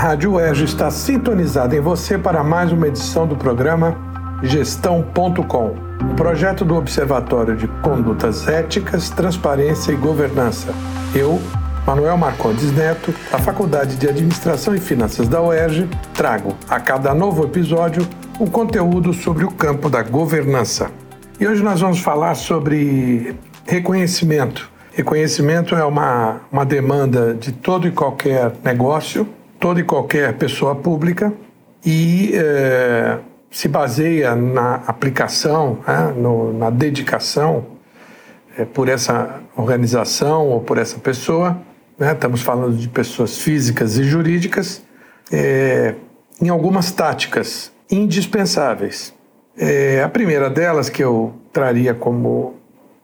Rádio UERJ está sintonizada em você para mais uma edição do programa Gestão.com, projeto do Observatório de Condutas Éticas, Transparência e Governança. Eu, Manuel Marcondes Neto, da Faculdade de Administração e Finanças da UERJ, trago a cada novo episódio um conteúdo sobre o campo da governança. E hoje nós vamos falar sobre reconhecimento Reconhecimento é uma, uma demanda de todo e qualquer negócio, toda e qualquer pessoa pública e é, se baseia na aplicação, né, no, na dedicação é, por essa organização ou por essa pessoa. Né, estamos falando de pessoas físicas e jurídicas, é, em algumas táticas indispensáveis. A primeira delas que eu traria como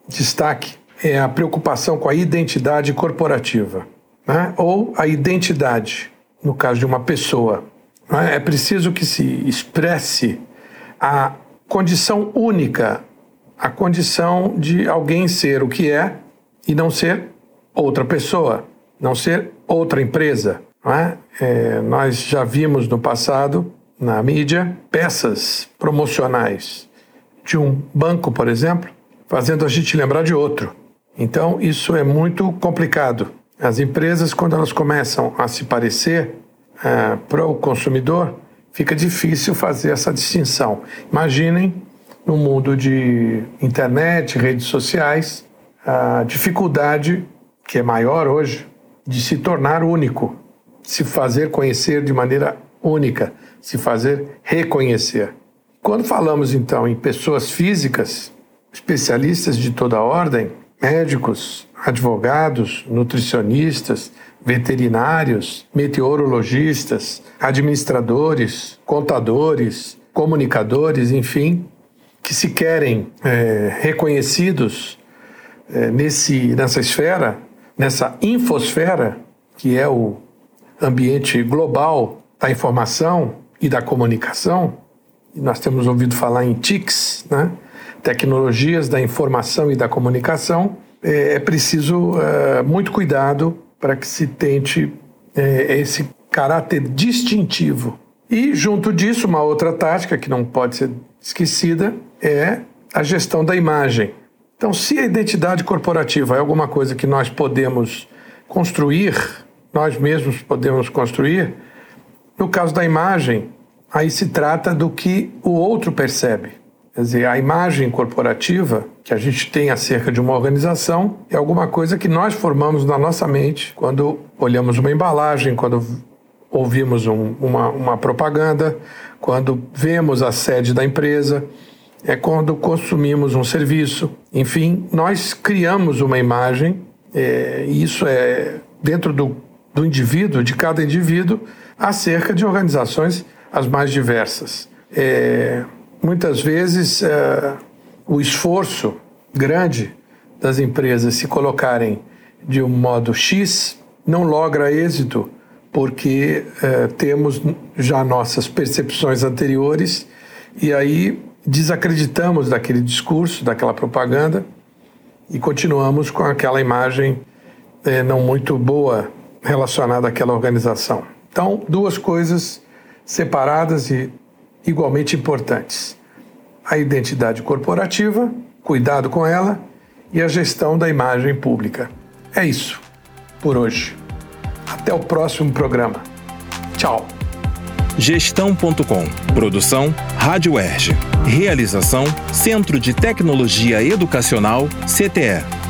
destaque é a preocupação com a identidade corporativa, né? ou a identidade, no caso de uma pessoa. Né? É preciso que se expresse a condição única, a condição de alguém ser o que é e não ser outra pessoa, não ser outra empresa. É? É, nós já vimos no passado, na mídia, peças promocionais de um banco, por exemplo, fazendo a gente lembrar de outro. Então, isso é muito complicado. As empresas, quando elas começam a se parecer uh, para o consumidor, fica difícil fazer essa distinção. Imaginem no mundo de internet, redes sociais, a dificuldade, que é maior hoje, de se tornar único, se fazer conhecer de maneira única, se fazer reconhecer. Quando falamos então em pessoas físicas, especialistas de toda ordem, médicos, advogados, nutricionistas, veterinários, meteorologistas, administradores, contadores, comunicadores, enfim, que se querem é, reconhecidos é, nesse, nessa esfera, nessa infosfera, que é o ambiente global da informação e da comunicação, nós temos ouvido falar em TICs, né? tecnologias da informação e da comunicação, é, é preciso é, muito cuidado para que se tente é, esse caráter distintivo. E, junto disso, uma outra tática que não pode ser esquecida é a gestão da imagem. Então, se a identidade corporativa é alguma coisa que nós podemos construir, nós mesmos podemos construir, no caso da imagem, aí se trata do que o outro percebe. Quer dizer, a imagem corporativa que a gente tem acerca de uma organização é alguma coisa que nós formamos na nossa mente quando olhamos uma embalagem, quando ouvimos um, uma, uma propaganda, quando vemos a sede da empresa, é quando consumimos um serviço. Enfim, nós criamos uma imagem, é, e isso é dentro do, do indivíduo, de cada indivíduo, acerca de organizações as mais diversas. É, muitas vezes é, o esforço grande das empresas se colocarem de um modo X não logra êxito porque é, temos já nossas percepções anteriores e aí desacreditamos daquele discurso, daquela propaganda e continuamos com aquela imagem é, não muito boa relacionada àquela organização. Então, duas coisas separadas e igualmente importantes: a identidade corporativa, cuidado com ela, e a gestão da imagem pública. É isso por hoje. Até o próximo programa. Tchau. Gestão.com. Produção Rádio Erge. Realização Centro de Tecnologia Educacional CTE.